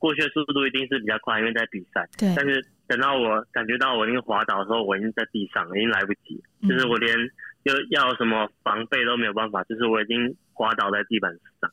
过去的速度一定是比较快，因为在比赛。对。但是等到我感觉到我那个滑倒的时候，我已经在地上，已经来不及，就是我连要要什么防备都没有办法，就是我已经滑倒在地板上。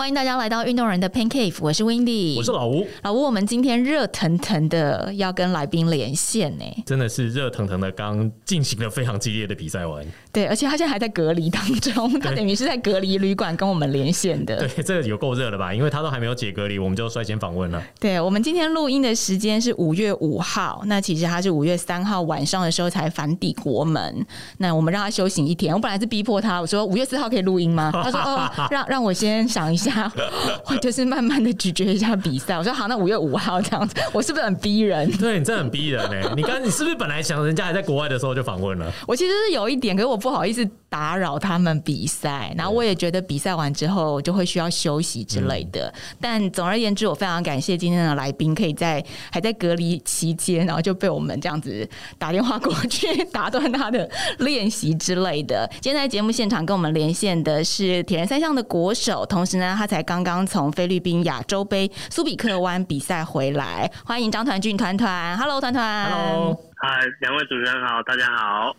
欢迎大家来到运动人的 Pain Cave，我是 Windy，我是老吴。老吴，我们今天热腾腾的要跟来宾连线呢，真的是热腾腾的，刚进行了非常激烈的比赛完。对，而且他现在还在隔离当中，他等于是在隔离旅馆跟我们连线的。对，这个有够热了吧？因为他都还没有解隔离，我们就率先访问了。对，我们今天录音的时间是五月五号，那其实他是五月三号晚上的时候才返抵国门。那我们让他休息一天，我本来是逼迫他，我说五月四号可以录音吗？他说哦，让让我先想一下。或就是慢慢的咀嚼一下比赛。我说好，那五月五号这样子，我是不是很逼人？对你真的很逼人呢。你刚你是不是本来想人家还在国外的时候就访问了？我其实是有一点，可是我不好意思打扰他们比赛。然后我也觉得比赛完之后就会需要休息之类的。但总而言之，我非常感谢今天的来宾，可以在还在隔离期间，然后就被我们这样子打电话过去打断他的练习之类的。今天在节目现场跟我们连线的是铁人三项的国手，同时呢。他才刚刚从菲律宾亚洲杯苏比克湾比赛回来，欢迎张团俊团团，Hello 团团，Hello。嗨，两位主持人好，大家好。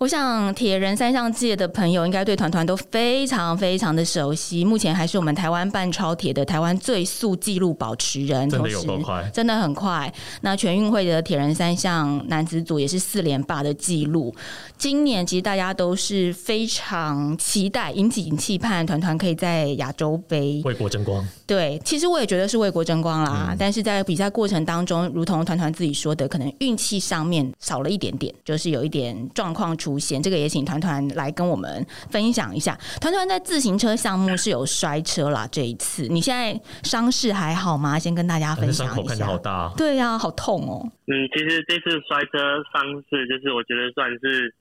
我想铁人三项界的朋友应该对团团都非常非常的熟悉。目前还是我们台湾半超铁的台湾最速纪录保持人，真的有多快？真的很快。那全运会的铁人三项男子组也是四连霸的纪录。今年其实大家都是非常期待、引颈期盼，团团可以在亚洲杯为国争光。对，其实我也觉得是为国争光啦。但是在比赛过程当中，如同团团自己说的，可能运气上面。少了一点点，就是有一点状况出现，这个也请团团来跟我们分享一下。团团在自行车项目是有摔车啦，这一次你现在伤势还好吗？先跟大家分享一下。好大，对呀，好痛哦。嗯，其实这次摔车伤势，就是我觉得算是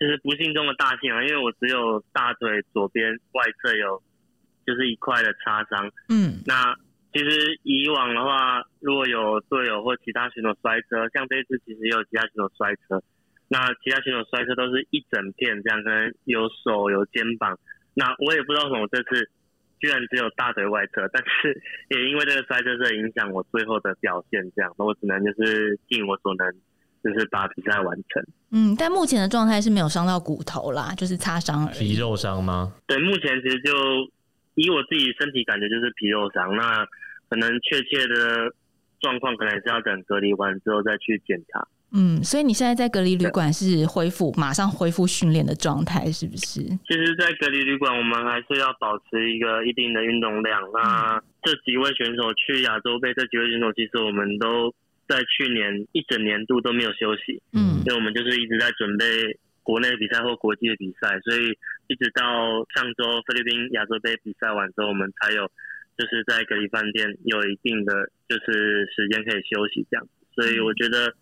就是不幸中的大幸啊，因为我只有大腿左边外侧有就是一块的擦伤。嗯，那。其实以往的话，如果有队友或其他选手摔车，像这次其实也有其他选手摔车。那其他选手摔车都是一整片这样，可能有手有肩膀。那我也不知道为什么这次居然只有大腿外侧，但是也因为这个摔车是影响我最后的表现，这样，那我只能就是尽我所能，就是把比赛完成。嗯，但目前的状态是没有伤到骨头啦，就是擦伤而已。皮肉伤吗？对，目前其实就以我自己身体感觉就是皮肉伤。那可能确切的状况，可能是要等隔离完之后再去检查。嗯，所以你现在在隔离旅馆是恢复，马上恢复训练的状态，是不是？其实，在隔离旅馆，我们还是要保持一个一定的运动量。那这几位选手去亚洲杯，这几位选手其实我们都在去年一整年度都没有休息。嗯，因为我们就是一直在准备国内比赛或国际的比赛，所以一直到上周菲律宾亚洲杯比赛完之后，我们才有。就是在隔离饭店有一定的就是时间可以休息这样，所以我觉得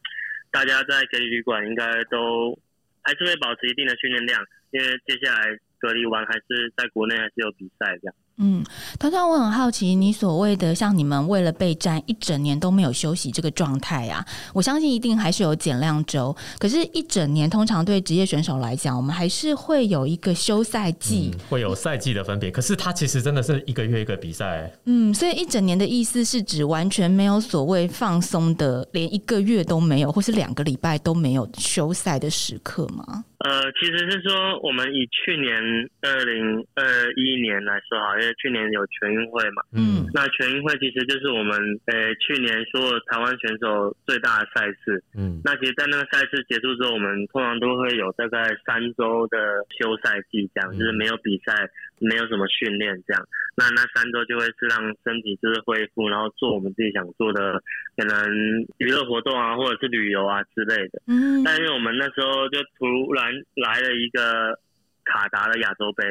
大家在隔离旅馆应该都还是会保持一定的训练量，因为接下来隔离完还是在国内还是有比赛这样。嗯，团团，我很好奇，你所谓的像你们为了备战一整年都没有休息这个状态啊，我相信一定还是有减量周。可是，一整年通常对职业选手来讲，我们还是会有一个休赛季，会有赛季的分别。可是，它其实真的是一个月一个比赛。嗯，所以一整年的意思是指完全没有所谓放松的，连一个月都没有，或是两个礼拜都没有休赛的时刻吗？呃，其实是说，我们以去年二零二一年来说好，因为去年有全运会嘛，嗯，那全运会其实就是我们呃去年所有台湾选手最大的赛事，嗯，那其实，在那个赛事结束之后，我们通常都会有大概三周的休赛季，这样就是没有比赛，没有什么训练，这样，那那三周就会是让身体就是恢复，然后做我们自己想做的，可能娱乐活动啊，或者是旅游啊之类的，嗯，但因为我们那时候就突然。来了一个卡达的亚洲杯，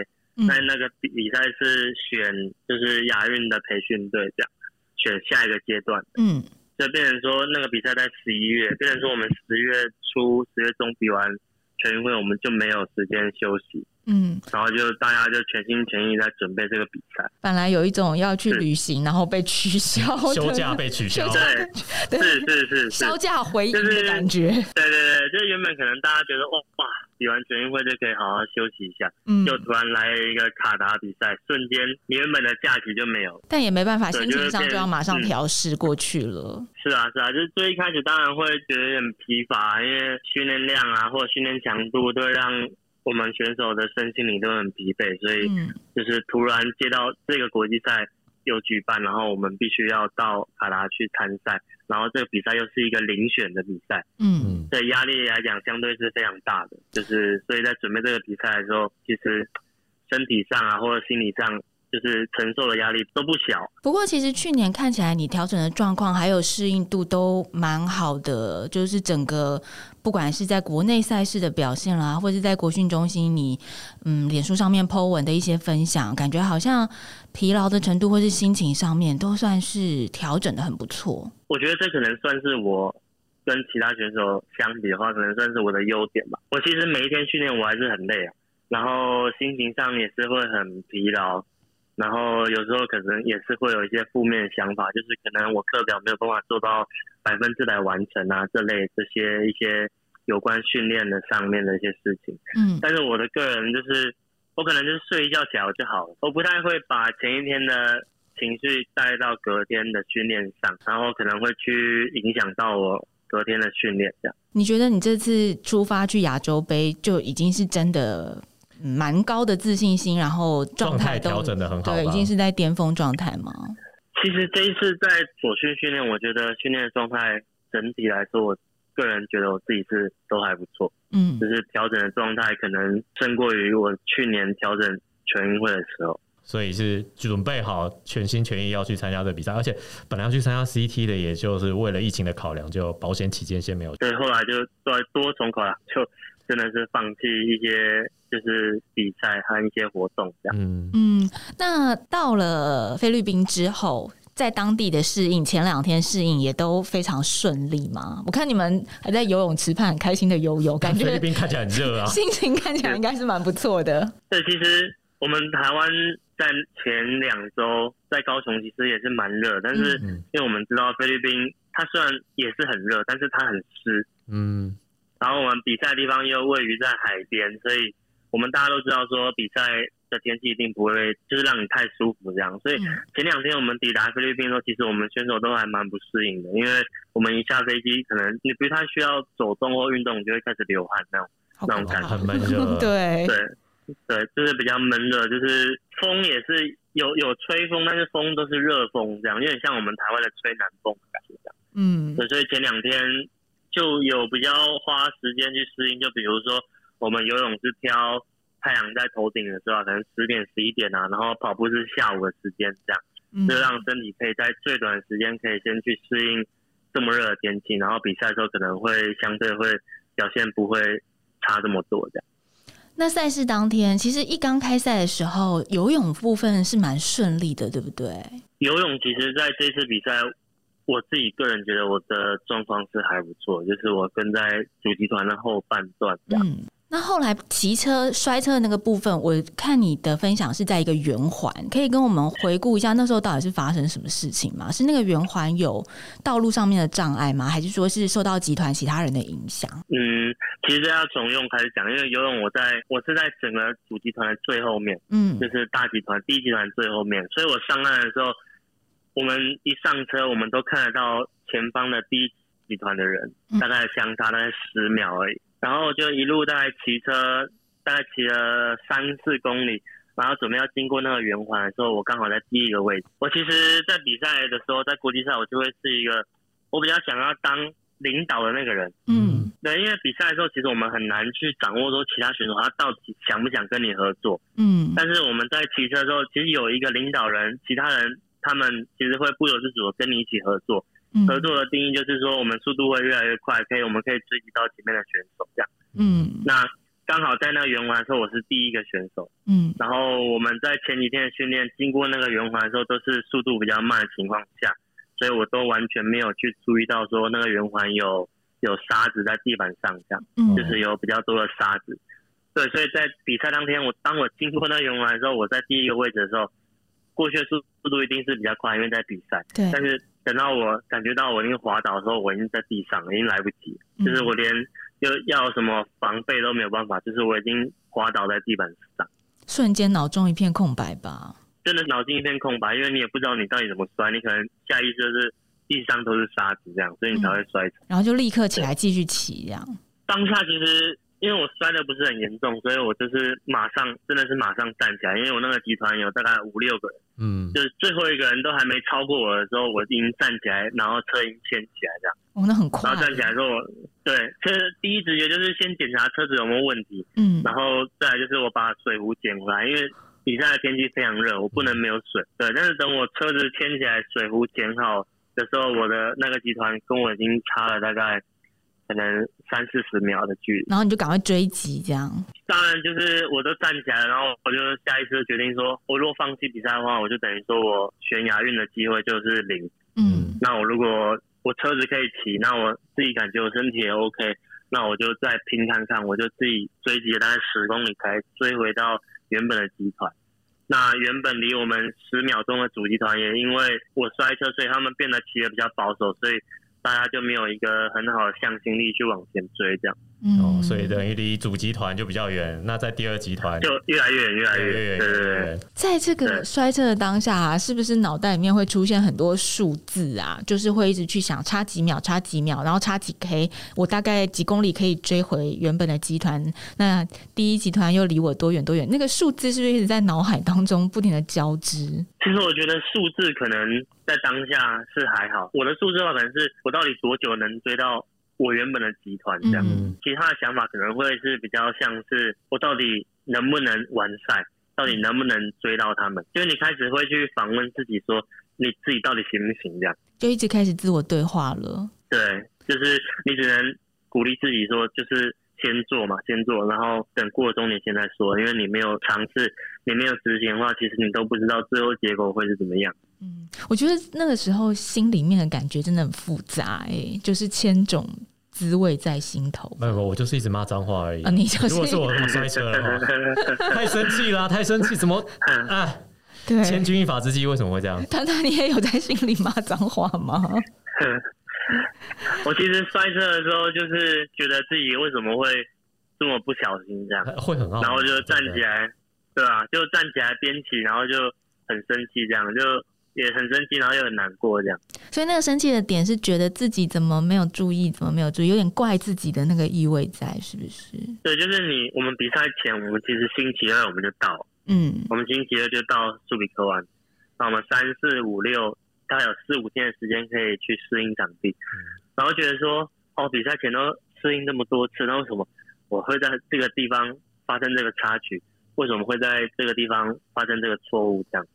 在那个比赛是选就是亚运的培训队，这样选下一个阶段。嗯，就变成说那个比赛在十一月，变成说我们十月初、十月中比完全运会，我们就没有时间休息。嗯，然后就大家就全心全意在准备这个比赛。本来有一种要去旅行，然后被取消，休假被取消，对，是是是，休假回忆的感觉。对对对，就原本可能大家觉得哇哇，比完全运会就可以好好休息一下，嗯，就突然来一个卡达比赛，瞬间你原本的假期就没有。但也没办法，心情上就要马上调试过去了。是啊是啊，就是最一开始当然会觉得有点疲乏，因为训练量啊或者训练强度都会让。我们选手的身心灵都很疲惫，所以就是突然接到这个国际赛又举办，然后我们必须要到卡达去参赛，然后这个比赛又是一个遴选的比赛，嗯，对压力来讲相对是非常大的，就是所以在准备这个比赛的时候，其实身体上啊或者心理上。就是承受的压力都不小。不过，其实去年看起来你调整的状况还有适应度都蛮好的，就是整个不管是在国内赛事的表现啦，或者是在国训中心你嗯脸书上面 Po 文的一些分享，感觉好像疲劳的程度或是心情上面都算是调整的很不错。我觉得这可能算是我跟其他选手相比的话，可能算是我的优点吧。我其实每一天训练我还是很累啊，然后心情上也是会很疲劳。然后有时候可能也是会有一些负面想法，就是可能我课表没有办法做到百分之百完成啊，这类这些一些有关训练的上面的一些事情。嗯，但是我的个人就是，我可能就是睡一觉起来就好了，我不太会把前一天的情绪带到隔天的训练上，然后可能会去影响到我隔天的训练。这样，你觉得你这次出发去亚洲杯就已经是真的？蛮高的自信心，然后状态调整的很好，对，已经是在巅峰状态吗？其实这一次在左训训练，我觉得训练的状态整体来说，我个人觉得我自己是都还不错。嗯，就是调整的状态可能胜过于我去年调整全运会的时候。所以是准备好全心全意要去参加这比赛，而且本来要去参加 CT 的，也就是为了疫情的考量，就保险起见先没有。对，后来就多多重考量，就真的是放弃一些。就是比赛和一些活动这样。嗯嗯，那到了菲律宾之后，在当地的适应，前两天适应也都非常顺利嘛？我看你们还在游泳池畔很开心的游泳，感觉菲律宾看起来很热啊，心情看起来应该是蛮不错的。对，其实我们台湾在前两周在高雄其实也是蛮热，但是因为我们知道菲律宾它虽然也是很热，但是它很湿。嗯，然后我们比赛的地方又位于在海边，所以。我们大家都知道，说比赛的天气一定不会就是让你太舒服这样，所以前两天我们抵达菲律宾的时候，其实我们选手都还蛮不适应的，因为我们一下飞机，可能你不太需要走动或运动，你就会开始流汗那种那种感觉，很闷热。对对对，就是比较闷热，就是风也是有有吹风，但是风都是热风这样，有点像我们台湾的吹南风的感觉这样。嗯，所以前两天就有比较花时间去适应，就比如说。我们游泳是挑太阳在头顶的时候，可能十点、十一点啊，然后跑步是下午的时间，这样就让身体可以在最短的时间可以先去适应这么热的天气，然后比赛的时候可能会相对会表现不会差这么多这样。那赛事当天，其实一刚开赛的时候，游泳部分是蛮顺利的，对不对？游泳其实在这次比赛，我自己个人觉得我的状况是还不错，就是我跟在主集团的后半段这样。那后来骑车摔车的那个部分，我看你的分享是在一个圆环，可以跟我们回顾一下那时候到底是发生什么事情吗？是那个圆环有道路上面的障碍吗？还是说是受到集团其他人的影响？嗯，其实要从游泳开始讲，因为游泳我在我是在整个主集团的最后面，嗯，就是大集团第一集团最后面，所以我上岸的时候，我们一上车，我们都看得到前方的第一集团的人，大概相差大概十秒而已。然后就一路大概骑车，大概骑了三四公里，然后准备要经过那个圆环的时候，我刚好在第一个位置。我其实，在比赛的时候，在国际赛，我就会是一个我比较想要当领导的那个人。嗯，对，因为比赛的时候，其实我们很难去掌握说其他选手他到底想不想跟你合作。嗯，但是我们在骑车的时候，其实有一个领导人，其他人他们其实会不由自主的跟你一起合作。合作的定义就是说，我们速度会越来越快，可以我们可以追及到前面的选手这样。嗯，那刚好在那个圆环的时候，我是第一个选手。嗯，然后我们在前几天的训练，经过那个圆环的时候，都是速度比较慢的情况下，所以我都完全没有去注意到说那个圆环有有沙子在地板上，这样，嗯就是有比较多的沙子。对，所以在比赛当天，我当我经过那个圆环的时候，我在第一个位置的时候，过去的速速度一定是比较快，因为在比赛。对。但是等到我感觉到我已经滑倒的时候，我已经在地上，已经来不及，就是我连就要什么防备都没有办法，就是我已经滑倒在地板上，瞬间脑中一片空白吧。真的脑筋一片空白，因为你也不知道你到底怎么摔，你可能下意识就是地上都是沙子这样，所以你才会摔然后就立刻起来继续骑这样。当下其实。因为我摔的不是很严重，所以我就是马上真的是马上站起来。因为我那个集团有大概五六个人，嗯，就是最后一个人都还没超过我的时候，我已经站起来，然后车已经牵起来这样。哦，那很快。然后站起来之后，对，其实第一直觉就是先检查车子有没有问题，嗯，然后再来就是我把水壶捡回来，因为比赛的天气非常热，我不能没有水。对，但是等我车子牵起来，水壶捡好的时候，我的那个集团跟我已经差了大概。可能三四十秒的距离，然后你就赶快追击，这样。当然，就是我都站起来，然后我就下一次决定说，我如果放弃比赛的话，我就等于说我悬崖运的机会就是零。嗯。那我如果我车子可以骑，那我自己感觉我身体也 OK，那我就再拼看看，我就自己追击了大概十公里才追回到原本的集团。那原本离我们十秒钟的主集团也因为我摔车，所以他们变得骑得比较保守，所以。大家就没有一个很好的向心力去往前追，这样。哦，所以等于离主集团就比较远，那在第二集团就越来越远，越来越远。对对对。在这个摔车的当下，是不是脑袋里面会出现很多数字啊？就是会一直去想差几秒，差几秒，然后差几 K，我大概几公里可以追回原本的集团？那第一集团又离我多远多远？那个数字是不是一直在脑海当中不停的交织？其实我觉得数字可能在当下是还好，我的数字的话可能是我到底多久能追到？我原本的集团这样，其他的想法可能会是比较像是我到底能不能完赛，到底能不能追到他们？就是你开始会去访问自己，说你自己到底行不行？这样就一直开始自我对话了。对，就是你只能鼓励自己说，就是先做嘛，先做，然后等过了终点线再说。因为你没有尝试，你没有执行的话，其实你都不知道最后结果会是怎么样。嗯，我觉得那个时候心里面的感觉真的很复杂，哎，就是千种滋味在心头。没有，我就是一直骂脏话而已。啊，你就是如果是我摔车了，太生气了，太生气，怎么啊？对，千钧一发之际为什么会这样？谈谈，你也有在心里骂脏话吗？我其实摔车的时候，就是觉得自己为什么会这么不小心这样，会很好，然后就站起来，对吧？就站起来边起，然后就。很生气，这样就也很生气，然后又很难过，这样。所以那个生气的点是觉得自己怎么没有注意，怎么没有注意，有点怪自己的那个意味在，是不是？对，就是你，我们比赛前，我们其实星期二我们就到，嗯，我们星期二就到苏比克湾，那我们三四五六，大概有四五天的时间可以去适应场地，然后觉得说，哦，比赛前都适应这么多次，那为什么我会在这个地方发生这个插曲？为什么会在这个地方发生这个错误？这样，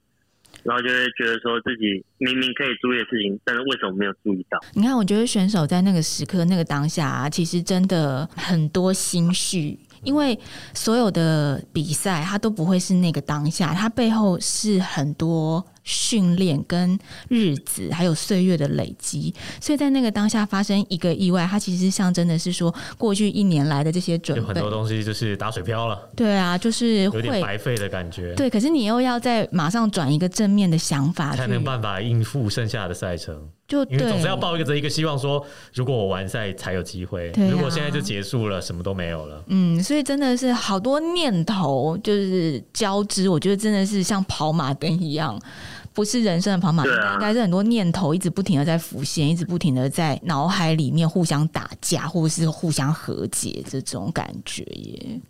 然后就会觉得说自己明明可以注意的事情，但是为什么没有注意到？你看，我觉得选手在那个时刻、那个当下啊，其实真的很多心绪。因为所有的比赛，它都不会是那个当下，它背后是很多训练、跟日子，还有岁月的累积。所以在那个当下发生一个意外，它其实象征的是说，过去一年来的这些准备，有很多东西就是打水漂了。对啊，就是有点白费的感觉。对，可是你又要在马上转一个正面的想法，才能办法应付剩下的赛程。就因为总是要抱一个这一个希望，说如果我完赛才有机会，如果现在就结束了，什么都没有了。嗯，所以真的是好多念头就是交织，我觉得真的是像跑马灯一样，不是人生的跑马灯，应该是很多念头一直不停的在浮现，一直不停的在脑海里面互相打架，或者是互相和解这种感觉耶。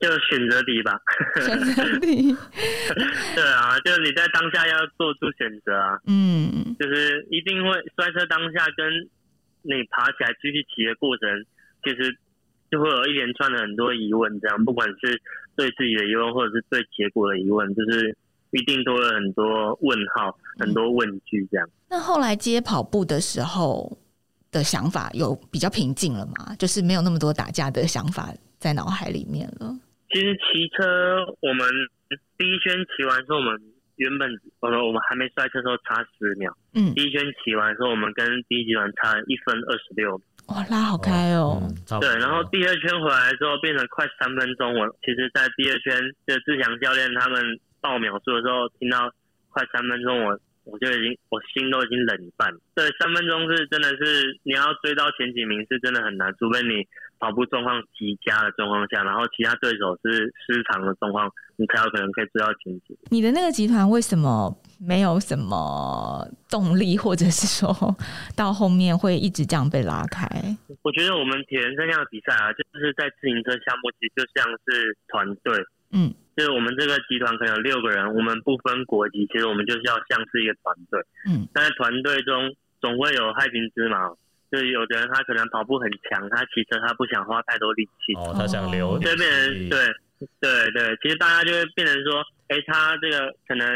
就选择题吧，选择题。对啊，就是你在当下要做出选择啊。嗯，就是一定会摔车当下跟你爬起来继续骑的过程，其实就会有一连串的很多疑问。这样，不管是对自己的疑问，或者是对结果的疑问，就是一定多了很多问号、很多问句。这样。那后来接跑步的时候的想法有比较平静了吗？就是没有那么多打架的想法在脑海里面了。其实骑车，我们第一圈骑完之后，我们原本我们我们还没摔车的时候差十秒。嗯。第一圈骑完之后，我们跟第一集团差一分二十六。哇，拉好开哦。对，然后第二圈回来之后变成快三分钟，我其实，在第二圈的志强教练他们报秒数的时候，听到快三分钟，我我就已经我心都已经冷一半。对，三分钟是真的是你要追到前几名是真的很难，除非你跑步状况极佳的状况下，然后其他对手是失常的状况，你才有可能可以追到前几。你的那个集团为什么？没有什么动力，或者是说到后面会一直这样被拉开。我觉得我们铁人三项的比赛啊，就是在自行车项目，其实就像是团队。嗯，就是我们这个集团可能有六个人，我们不分国籍，其实我们就是要像是一个团队。嗯，但是团队中总会有害群之马，就是有的人他可能跑步很强，他骑车他不想花太多力气，哦，他想留，就变成对对对，其实大家就会变成说，哎，他这个可能。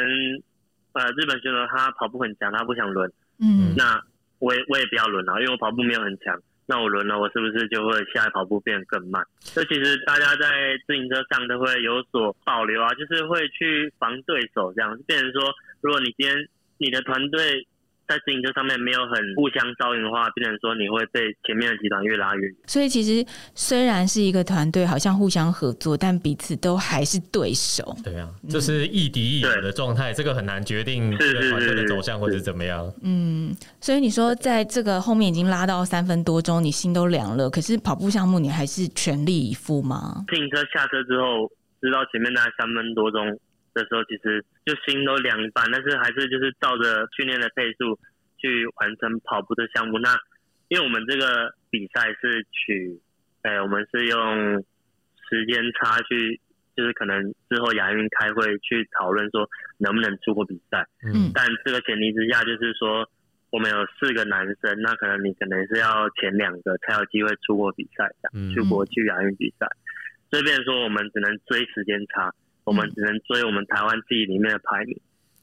呃，日本选手他跑步很强，他不想轮，嗯，那我也我也不要轮了，因为我跑步没有很强，那我轮了，我是不是就会下一跑步变得更慢？这其实大家在自行车上都会有所保留啊，就是会去防对手这样，变成说，如果你今天你的团队。在自行车上面没有很互相照应的话，变成说你会被前面的集团越拉越远。所以其实虽然是一个团队，好像互相合作，但彼此都还是对手。对啊，就是亦敌亦友的状态，这个很难决定这个团队的走向或者怎么样。嗯，所以你说在这个后面已经拉到三分多钟，你心都凉了。可是跑步项目你还是全力以赴吗？自行车下车之后，知道前面大概三分多钟。的时候，其实就心都凉一半，但是还是就是照着训练的配速去完成跑步的项目。那因为我们这个比赛是取，哎，我们是用时间差去，就是可能之后亚运开会去讨论说能不能出国比赛。嗯。但这个前提之下，就是说我们有四个男生，那可能你可能是要前两个才有机会出国比赛，这样出国去亚运比赛。所以，变说我们只能追时间差。我们只能追我们台湾自己里面的排名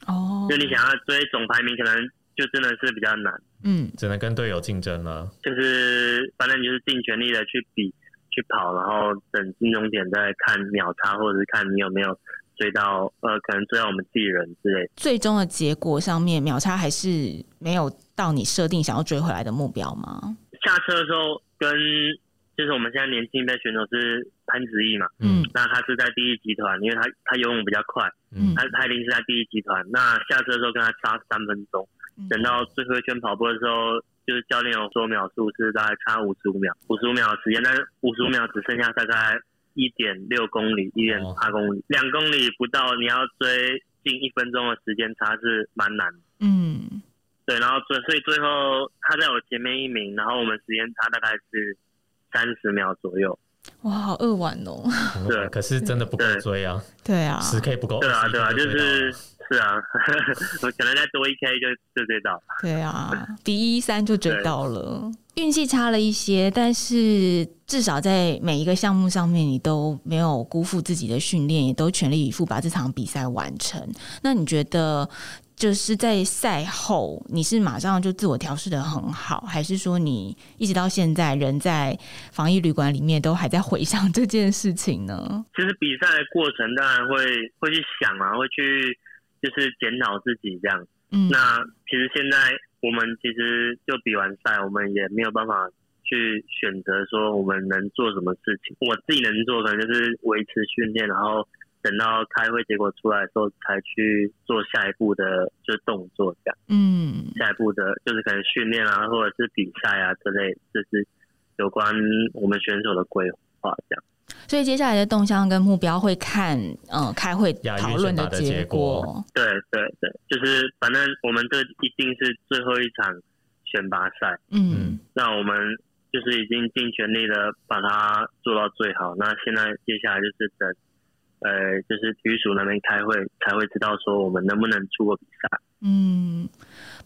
哦，就你想要追总排名，可能就真的是比较难。嗯，只能跟队友竞争了。就是反正就是尽全力的去比、去跑，然后等金钟点再看秒差，或者是看你有没有追到呃，可能追到我们自己人之类。最终的结果上面秒差还是没有到你设定想要追回来的目标吗？下车的时候跟。就是我们现在年轻一辈选手是潘子毅嘛，嗯，那他是在第一集团，因为他他游泳比较快，嗯，他他一定是在第一集团。那下车的时候跟他差三分钟，等到最后一圈跑步的时候，就是教练有说秒数是大概差五十五秒，五十五秒的时间，但是五十五秒只剩下大概一点六公里，一点八公里，两公里不到，你要追近一分钟的时间差是蛮难。嗯，对，然后最所以最后他在我前面一名，然后我们时间差大概是。三十秒左右，哇，好扼腕哦！对，可是真的不够追啊！对啊，十 K 不够。对啊，对啊，就是是啊，我可能再多一 K 就就追到。对啊，第一三就追到了，运气差了一些，但是至少在每一个项目上面，你都没有辜负自己的训练，也都全力以赴把这场比赛完成。那你觉得？就是在赛后，你是马上就自我调试的很好，还是说你一直到现在人在防疫旅馆里面都还在回想这件事情呢？其实比赛的过程当然会会去想啊，会去就是检讨自己这样。嗯，那其实现在我们其实就比完赛，我们也没有办法去选择说我们能做什么事情。我自己能做的就是维持训练，然后。等到开会结果出来的时候，才去做下一步的就动作这样。嗯，下一步的就是可能训练啊，或者是比赛啊之类，就是有关我们选手的规划这样。所以接下来的动向跟目标会看，嗯，开会讨论的结果。对对对，就是反正我们这一定是最后一场选拔赛。嗯，那我们就是已经尽全力的把它做到最好。那现在接下来就是等。呃，就是体育署那边开会才会知道说我们能不能出国比赛。嗯，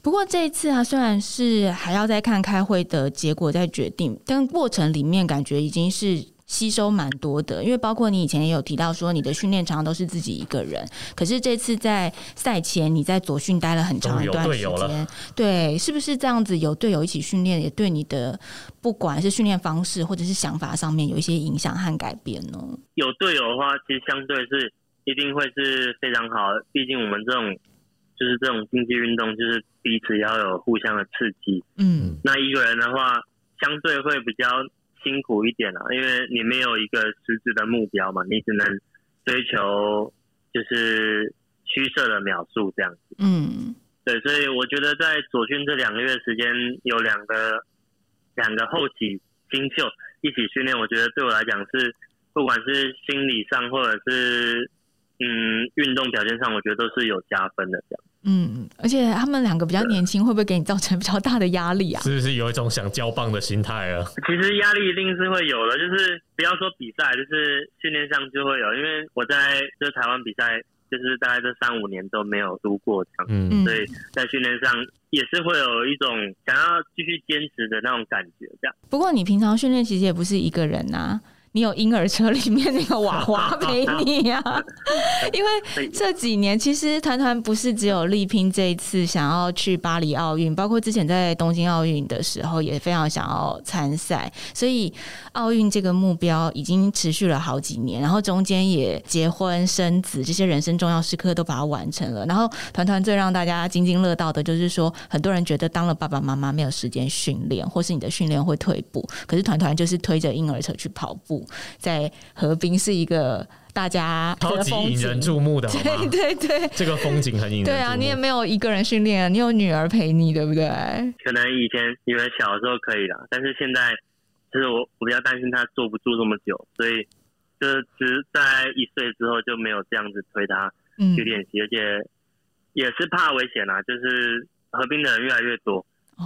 不过这一次啊，虽然是还要再看开会的结果再决定，但过程里面感觉已经是。吸收蛮多的，因为包括你以前也有提到说，你的训练常常都是自己一个人。可是这次在赛前，你在左训待了很长一段时间，对，是不是这样子？有队友一起训练，也对你的不管是训练方式或者是想法上面有一些影响和改变呢？有队友的话，其实相对是一定会是非常好的。毕竟我们这种就是这种竞技运动，就是彼此要有互相的刺激。嗯，那一个人的话。相对会比较辛苦一点啊，因为你没有一个实质的目标嘛，你只能追求就是虚设的秒数这样子。嗯，对，所以我觉得在左训这两个月时间有两个两个后起新秀一起训练，我觉得对我来讲是不管是心理上或者是嗯运动表现上，我觉得都是有加分的这样。嗯，而且他们两个比较年轻，会不会给你造成比较大的压力啊？是不是有一种想交棒的心态啊？其实压力一定是会有的，就是不要说比赛，就是训练上就会有。因为我在这台湾比赛，就是大概这三五年都没有输过这样，嗯，所以在训练上也是会有一种想要继续坚持的那种感觉。这样。不过你平常训练其实也不是一个人呐。你有婴儿车里面那个娃娃陪你呀？因为这几年其实团团不是只有力拼这一次想要去巴黎奥运，包括之前在东京奥运的时候也非常想要参赛，所以奥运这个目标已经持续了好几年，然后中间也结婚生子这些人生重要时刻都把它完成了。然后团团最让大家津津乐道的就是说，很多人觉得当了爸爸妈妈没有时间训练，或是你的训练会退步，可是团团就是推着婴儿车去跑步。在河滨是一个大家超级引人注目的，对对对，这个风景很引人。对啊，你也没有一个人训练，你有女儿陪你，对不对？可能以前女儿小的时候可以了，但是现在就是我我比较担心她坐不住这么久，所以就是只在一岁之后就没有这样子推她去练习，而且也是怕危险啊，就是河滨的人越来越多，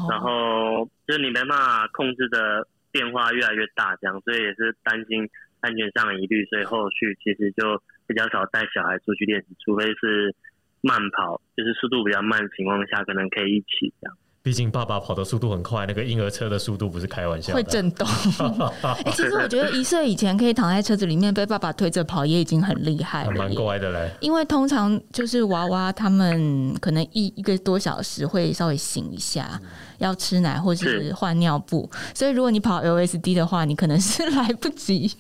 然后就是你没办法控制的。变化越来越大，这样，所以也是担心安全上的疑虑，所以后续其实就比较少带小孩出去练习，除非是慢跑，就是速度比较慢的情况下，可能可以一起这样。毕竟爸爸跑的速度很快，那个婴儿车的速度不是开玩笑，会震动。哎，其实我觉得一岁以前可以躺在车子里面被爸爸推着跑，也已经很厉害了，蛮乖的嘞。因为通常就是娃娃他们可能一一个多小时会稍微醒一下，要吃奶或者是换尿布，所以如果你跑 LSD 的话，你可能是来不及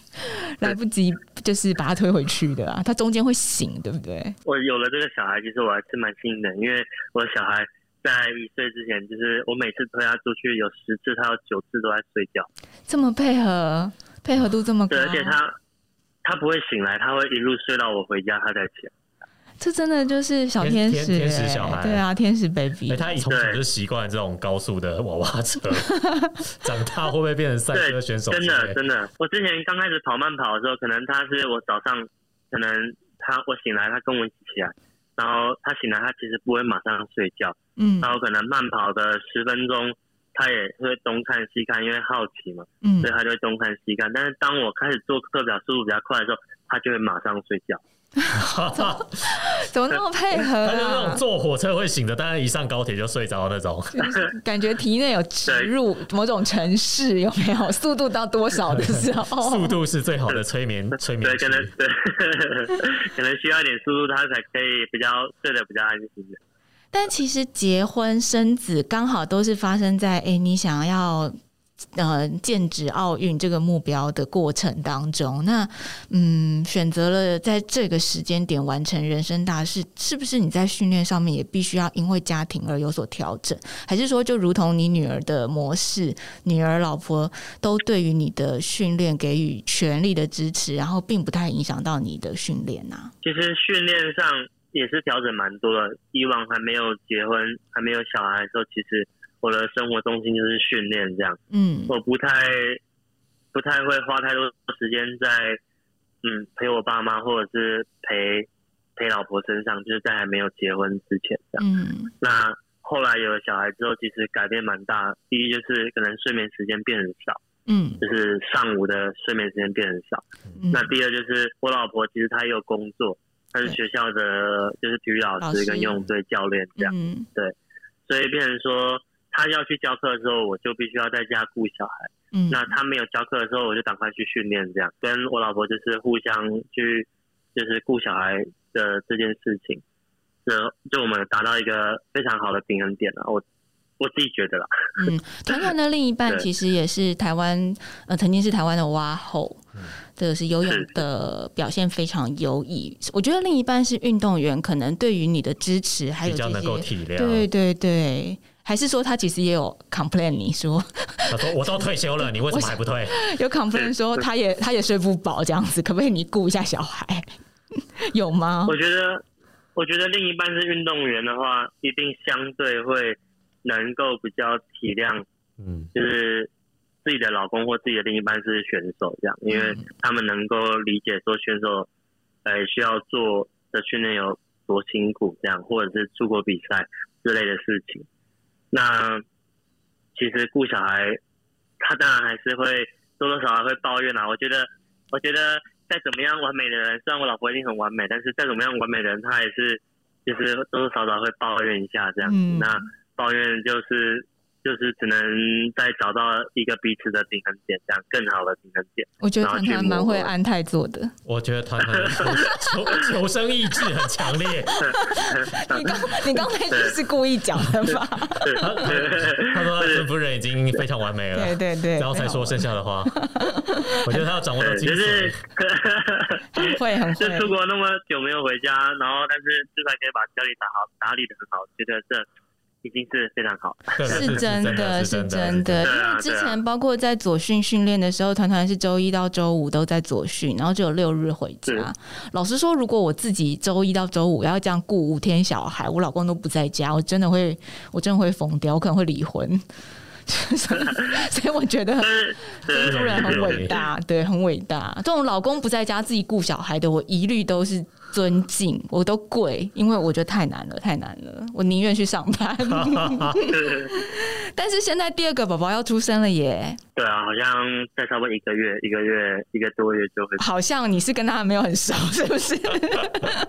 来不及，就是把他推回去的啊。他中间会醒，对不对？我有了这个小孩，其实我还是蛮幸运的，因为我的小孩。在一岁之前，就是我每次推他出去，有十次他有九次都在睡觉。这么配合，配合度这么高。对，而且他他不会醒来，他会一路睡到我回家，他才起来。这真的就是小天使，天使小孩。对啊，天使 baby。他从小就习惯这种高速的娃娃车，长大会不会变成赛车选手？真的，真的。我之前刚开始跑慢跑的时候，可能他是我早上，可能他我醒来，他跟我一起起来。然后他醒来，他其实不会马上睡觉，嗯，然后可能慢跑的十分钟，他也会东看西看，因为好奇嘛，嗯，所以他就会东看西看。但是当我开始做课表速度比较快的时候，他就会马上睡觉。怎么那么配合？他就那种坐火车会醒的，但是一上高铁就睡着那种。感觉体内有植入 某种城市，有没有？速度到多少的时候？速度是最好的催眠，催眠。对，可能对，可能需要一点速度，他才可以比较睡得比较安心的。但其实结婚生子刚好都是发生在哎，你想要。呃，剑指奥运这个目标的过程当中，那嗯，选择了在这个时间点完成人生大事，是不是你在训练上面也必须要因为家庭而有所调整？还是说，就如同你女儿的模式，女儿、老婆都对于你的训练给予全力的支持，然后并不太影响到你的训练呢？其实训练上也是调整蛮多的。以往还没有结婚、还没有小孩的时候，其实。我的生活重心就是训练，这样。嗯，我不太不太会花太多时间在嗯陪我爸妈或者是陪陪老婆身上，就是在还没有结婚之前这样。嗯，那后来有了小孩之后，其实改变蛮大。第一就是可能睡眠时间变很少，嗯，就是上午的睡眠时间变很少。那第二就是我老婆其实她也有工作，她是学校的就是体育老师跟游泳队教练这样。嗯，对，所以变成说。他要去教课的时候，我就必须要在家顾小孩。嗯，那他没有教课的时候，我就赶快去训练，这样跟我老婆就是互相去，就是顾小孩的这件事情，就就我们达到一个非常好的平衡点了。我我自己觉得啦。嗯，团团的另一半 其实也是台湾，呃，曾经是台湾的蛙后，这个是游泳的表现非常优异。我觉得另一半是运动员，可能对于你的支持还有这些，能够体谅。对对对。还是说他其实也有 complain 你说，他说我都退休了，你为什么还不退？有 complain 说他也他也睡不饱这样子，可不可以你顾一下小孩？有吗？我觉得，我觉得另一半是运动员的话，一定相对会能够比较体谅，嗯，就是自己的老公或自己的另一半是选手这样，因为他们能够理解说选手，呃，需要做的训练有多辛苦这样，或者是出国比赛之类的事情。那其实顾小孩，他当然还是会多多少少会抱怨啊。我觉得，我觉得再怎么样完美的人，虽然我老婆一定很完美，但是再怎么样完美的人，他也是就是多多少少会抱怨一下这样。那抱怨就是。就是只能再找到一个彼此的平衡点，这样更好的平衡点。我觉得团团蛮会安泰做的。我觉得团团 求求生意志很强烈。你刚你刚才就是故意讲的吧？他说他夫人已经非常完美了。对对对，然后才说剩下的话。我觉得他要掌握到精髓。很会很会。就出国那么久没有回家，然后但是至少可以把家里打好打理的很好，觉得这。已经是非常好，是真的，是真的。因为之前包括在左训训练的时候，团团是周一到周五都在左训，然后只有六日回家。老实说，如果我自己周一到周五要这样顾五天小孩，我老公都不在家，我真的会，我真的会疯掉，我可能会离婚。所以我觉得夫人 很伟大，对，很伟大。这种老公不在家自己顾小孩的，我一律都是。尊敬我都跪，因为我觉得太难了，太难了，我宁愿去上班。但是现在第二个宝宝要出生了耶！对啊，好像再差不多一个月，一个月一个多月就会。好像你是跟他没有很熟，是不是？就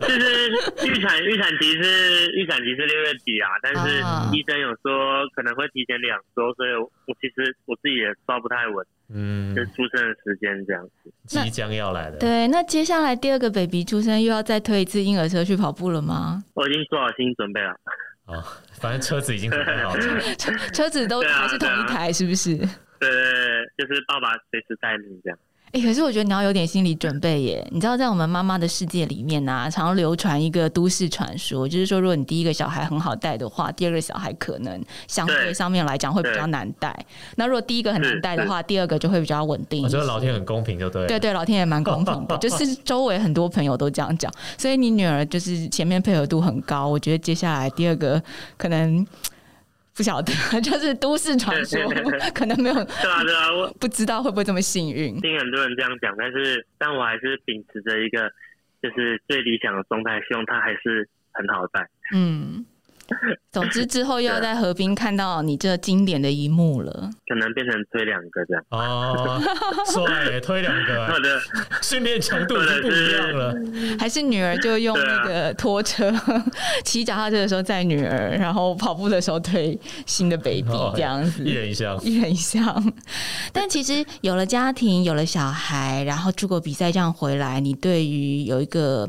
是预产预产期是预产期是六月底啊，但是医生有说可能会提前两周，所以我其实我自己也抓不太稳。嗯，就出生的时间这样子，即将要来的。对，那接下来第二个 baby 出生，又要再推一次婴儿车去跑步了吗？我已经做好心理准备了。哦，反正车子已经准备好了，车子都还是同一台，是不是？对对对，就是爸爸随时带你这样。哎，可是我觉得你要有点心理准备耶。你知道，在我们妈妈的世界里面呢，常流传一个都市传说，就是说，如果你第一个小孩很好带的话，第二个小孩可能相对上面来讲会比较难带。那如果第一个很难带的话，第二个就会比较稳定。我觉得老天很公平，就对。对对，老天也蛮公平的，就是周围很多朋友都这样讲，所以你女儿就是前面配合度很高。我觉得接下来第二个可能。不晓得，就是都市传说，可能没有。对啊，对啊，我 不知道会不会这么幸运。听很多人这样讲，但是，但我还是秉持着一个，就是最理想的状态，希望它还是很好在。嗯。总之之后又要在河滨看到你这经典的一幕了，可能变成推两个这样。哦，帅，推两个，好的，训练强度就不一样了。还是女儿就用那个拖车，骑脚踏车的时候载女儿，然后跑步的时候推新的 baby 这样子，一人一项，一人一项。但其实有了家庭，有了小孩，然后出国比赛这样回来，你对于有一个。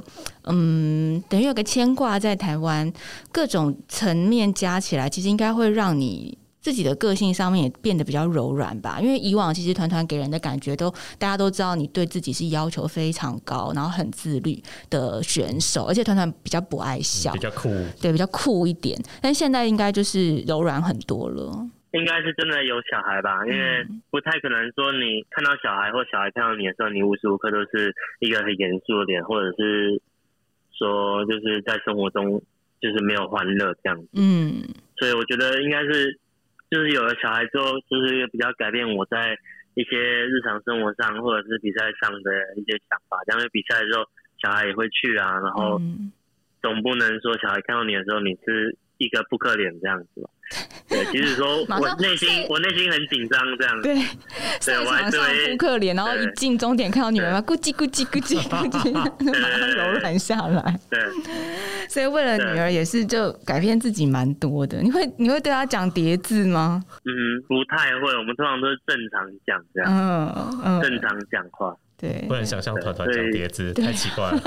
嗯，等于有个牵挂在台湾，各种层面加起来，其实应该会让你自己的个性上面也变得比较柔软吧。因为以往其实团团给人的感觉都，大家都知道你对自己是要求非常高，然后很自律的选手，而且团团比较不爱笑，比较酷，对，比较酷一点。但现在应该就是柔软很多了。应该是真的有小孩吧，因为不太可能说你看到小孩或小孩看到你的时候，你无时无刻都是一个很严肃的脸，或者是。说就是在生活中就是没有欢乐这样子，嗯，所以我觉得应该是就是有了小孩之后，就是比较改变我在一些日常生活上或者是比赛上的一些想法。因为比赛的时候，小孩也会去啊，然后总不能说小孩看到你的时候，你是一个扑克脸这样子吧。对，其实说我内心我内心很紧张，这样对，赛场上扑克脸，然后一进终点看到女儿嘛，咕叽咕叽咕叽咕叽，马上柔软下来。对，所以为了女儿也是就改变自己蛮多的。你会你会对她讲叠字吗？嗯，不太会，我们通常都是正常讲这样，嗯嗯，正常讲话。对，不能想象团团讲叠字，太奇怪了。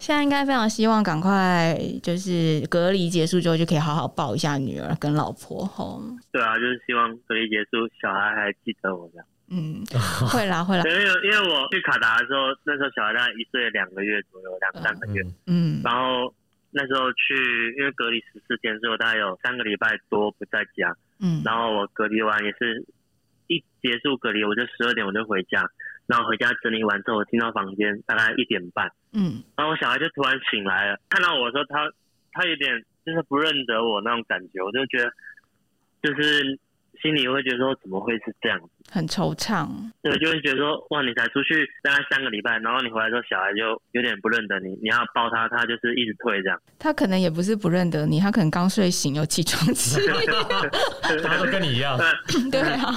现在应该非常希望赶快就是隔离结束之后就可以好好抱一下女儿跟老婆吼。对啊，就是希望隔离结束，小孩还记得我这样。嗯，会啦会啦。因为因为我去卡达的时候，那时候小孩大概一岁两个月左右，两三个月。嗯，然后那时候去，因为隔离十四天，所以我大概有三个礼拜多不在家。嗯，然后我隔离完也是一结束隔离，我就十二点我就回家，然后回家整理完之后，我进到房间大概一点半。嗯，然后我小孩就突然醒来了，看到我说他他有点就是不认得我那种感觉，我就觉得就是。心里会觉得说怎么会是这样子，很惆怅。对，就会觉得说哇，你才出去大概三个礼拜，然后你回来之后，小孩就有点不认得你，你要抱他，他就是一直退这样。他可能也不是不认得你，他可能刚睡醒有起床气，他都跟你一样。对啊，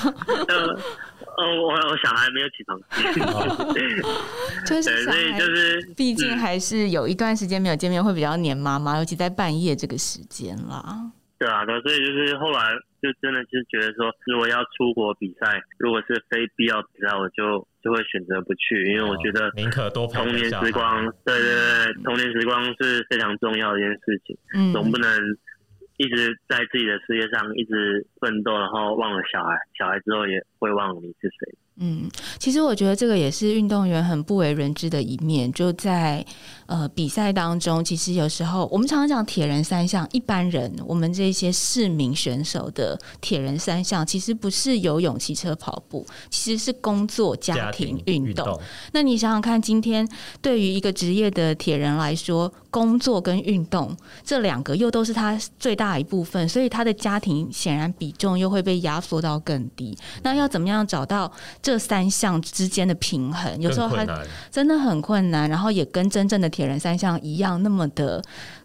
呃，我我小孩没有起床气，就是所以就是毕竟还是有一段时间没有见面，会比较黏妈妈，尤其在半夜这个时间啦。对啊，对，所以就是后来就真的就是觉得说，如果要出国比赛，如果是非必要比赛，我就就会选择不去，因为我觉得宁可多童年时光，对对对，童年时光是非常重要的一件事情，嗯总不能一直在自己的事业上一直奋斗，然后忘了小孩，小孩之后也会忘了你是谁。嗯，其实我觉得这个也是运动员很不为人知的一面。就在呃比赛当中，其实有时候我们常常讲铁人三项，一般人我们这些市民选手的铁人三项，其实不是游泳、骑车、跑步，其实是工作、家庭、运动。那你想想看，今天对于一个职业的铁人来说，工作跟运动这两个又都是他最大一部分，所以他的家庭显然比重又会被压缩到更低。那要怎么样找到？这三项之间的平衡，有时候还真的很困难，然后也跟真正的铁人三项一样，那么的。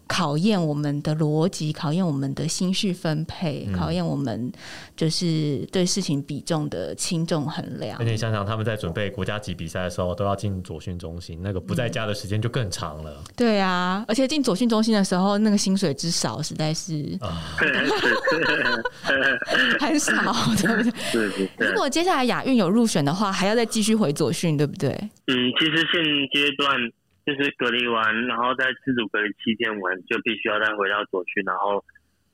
考验我们的逻辑，考验我们的心绪分配，考验我们就是对事情比重的轻重衡量。而且想想他们在准备国家级比赛的时候，都要进左训中心，那个不在家的时间就更长了。对啊，而且进左训中心的时候，那个薪水之少，实在是 很少，对不对？如果接下来亚运有入选的话，还要再继续回左训，对不对？嗯，其实现阶段。就是隔离完，然后在自主隔离七天完，就必须要再回到左区。然后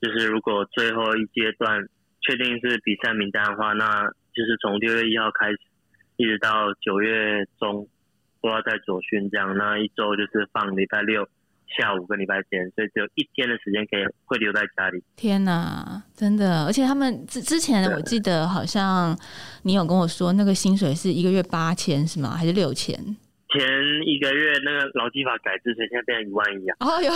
就是如果最后一阶段确定是比赛名单的话，那就是从六月一号开始，一直到九月中都要在左训这样。那一周就是放礼拜六下午跟礼拜天，所以只有一天的时间可以会留在家里。天哪，真的！而且他们之之前我记得好像你有跟我说，那个薪水是一个月八千是吗？还是六千？前一个月那个劳基法改制，所以现在变成一万一啊！哦，有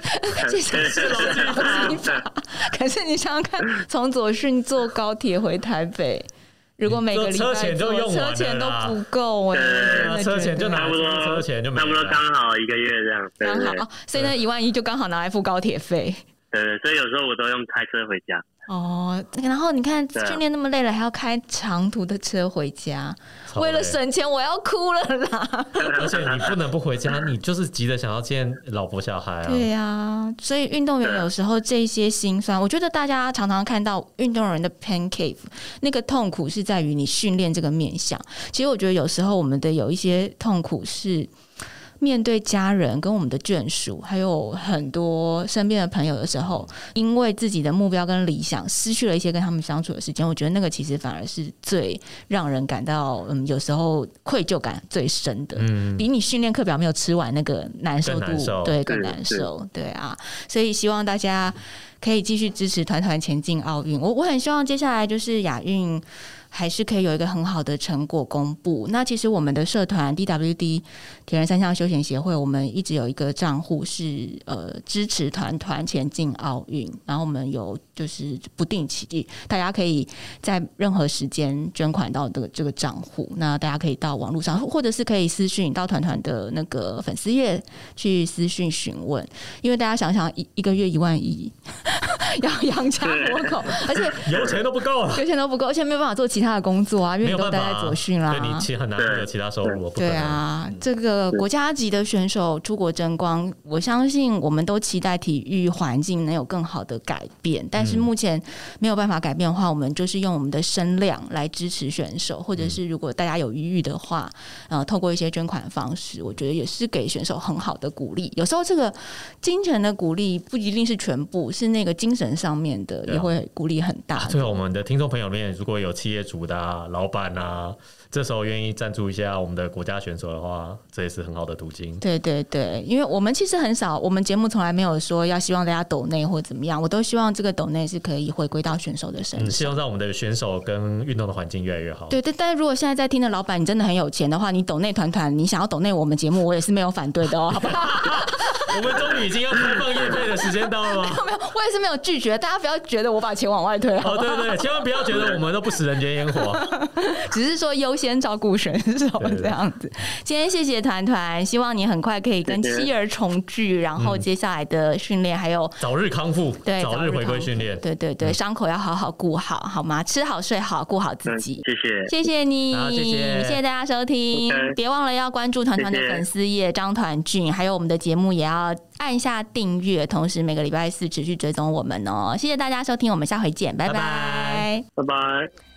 谢谢是劳基法。可是你想想看，从左训坐高铁回台北，如果每个礼拜车钱都用车钱都不够哎，车钱就差不多，车钱就差不多刚好一个月这样，刚好，所以那一万一就刚好拿来付高铁费。对对，所以有时候我都用开车回家。哦，然后你看训练那么累了，还要开长途的车回家，为了省钱，我要哭了啦！而且你不能不回家，你就是急着想要见老婆小孩啊。对呀，所以运动员有时候这些心酸，我觉得大家常常看到运动员的 pain cave，那个痛苦是在于你训练这个面相。其实我觉得有时候我们的有一些痛苦是。面对家人跟我们的眷属，还有很多身边的朋友的时候，因为自己的目标跟理想，失去了一些跟他们相处的时间，我觉得那个其实反而是最让人感到嗯，有时候愧疚感最深的，嗯，比你训练课表没有吃完那个难受度，对，更难受，对啊，所以希望大家可以继续支持团团前进奥运，我我很希望接下来就是亚运。还是可以有一个很好的成果公布。那其实我们的社团 DWD 铁人三项休闲协会，我们一直有一个账户是呃支持团团前进奥运。然后我们有就是不定期，大家可以在任何时间捐款到这个这个账户。那大家可以到网络上，或者是可以私讯到团团的那个粉丝页去私讯询问。因为大家想想，一一个月一万一，要养家活口，而且 油钱都不够，油钱都不够，而且没有办法做其他的工作啊，因为都待在左训啦，你其实很难有其他收入。对啊，这个国家级的选手出国争光，我相信我们都期待体育环境能有更好的改变。但是目前没有办法改变的话，我们就是用我们的声量来支持选手，或者是如果大家有余裕的话，呃，透过一些捐款方式，我觉得也是给选手很好的鼓励。有时候这个金钱的鼓励不一定是全部，是那个精神。上面的也会鼓励很大。最后，我们的听众朋友里面如果有企业主的老板啊。这时候愿意赞助一下我们的国家选手的话，这也是很好的途径。对对对，因为我们其实很少，我们节目从来没有说要希望大家抖内或怎么样，我都希望这个抖内是可以回归到选手的身上，希望让我们的选手跟运动的环境越来越好。对但，但是如果现在在听的老板你真的很有钱的话，你抖内团团，你想要抖内我们节目，我也是没有反对的哦，好不好？我们终于已经要开放业费的时间到了吗？没有，我也是没有拒绝，大家不要觉得我把钱往外推哦。对对，千万不要觉得我们都不食人间烟火，只是说优先照顾选手这样子。今天谢谢团团，希望你很快可以跟妻儿重聚，然后接下来的训练还有早日康复，对，早日回归训练。对对对，伤口要好好顾好，好吗？吃好睡好，顾好自己。谢谢，谢谢你，谢谢，谢谢大家收听，别忘了要关注团团的粉丝页张团俊，还有我们的节目也要。按下订阅，同时每个礼拜四持续追踪我们哦。谢谢大家收听，我们下回见，拜拜，拜拜。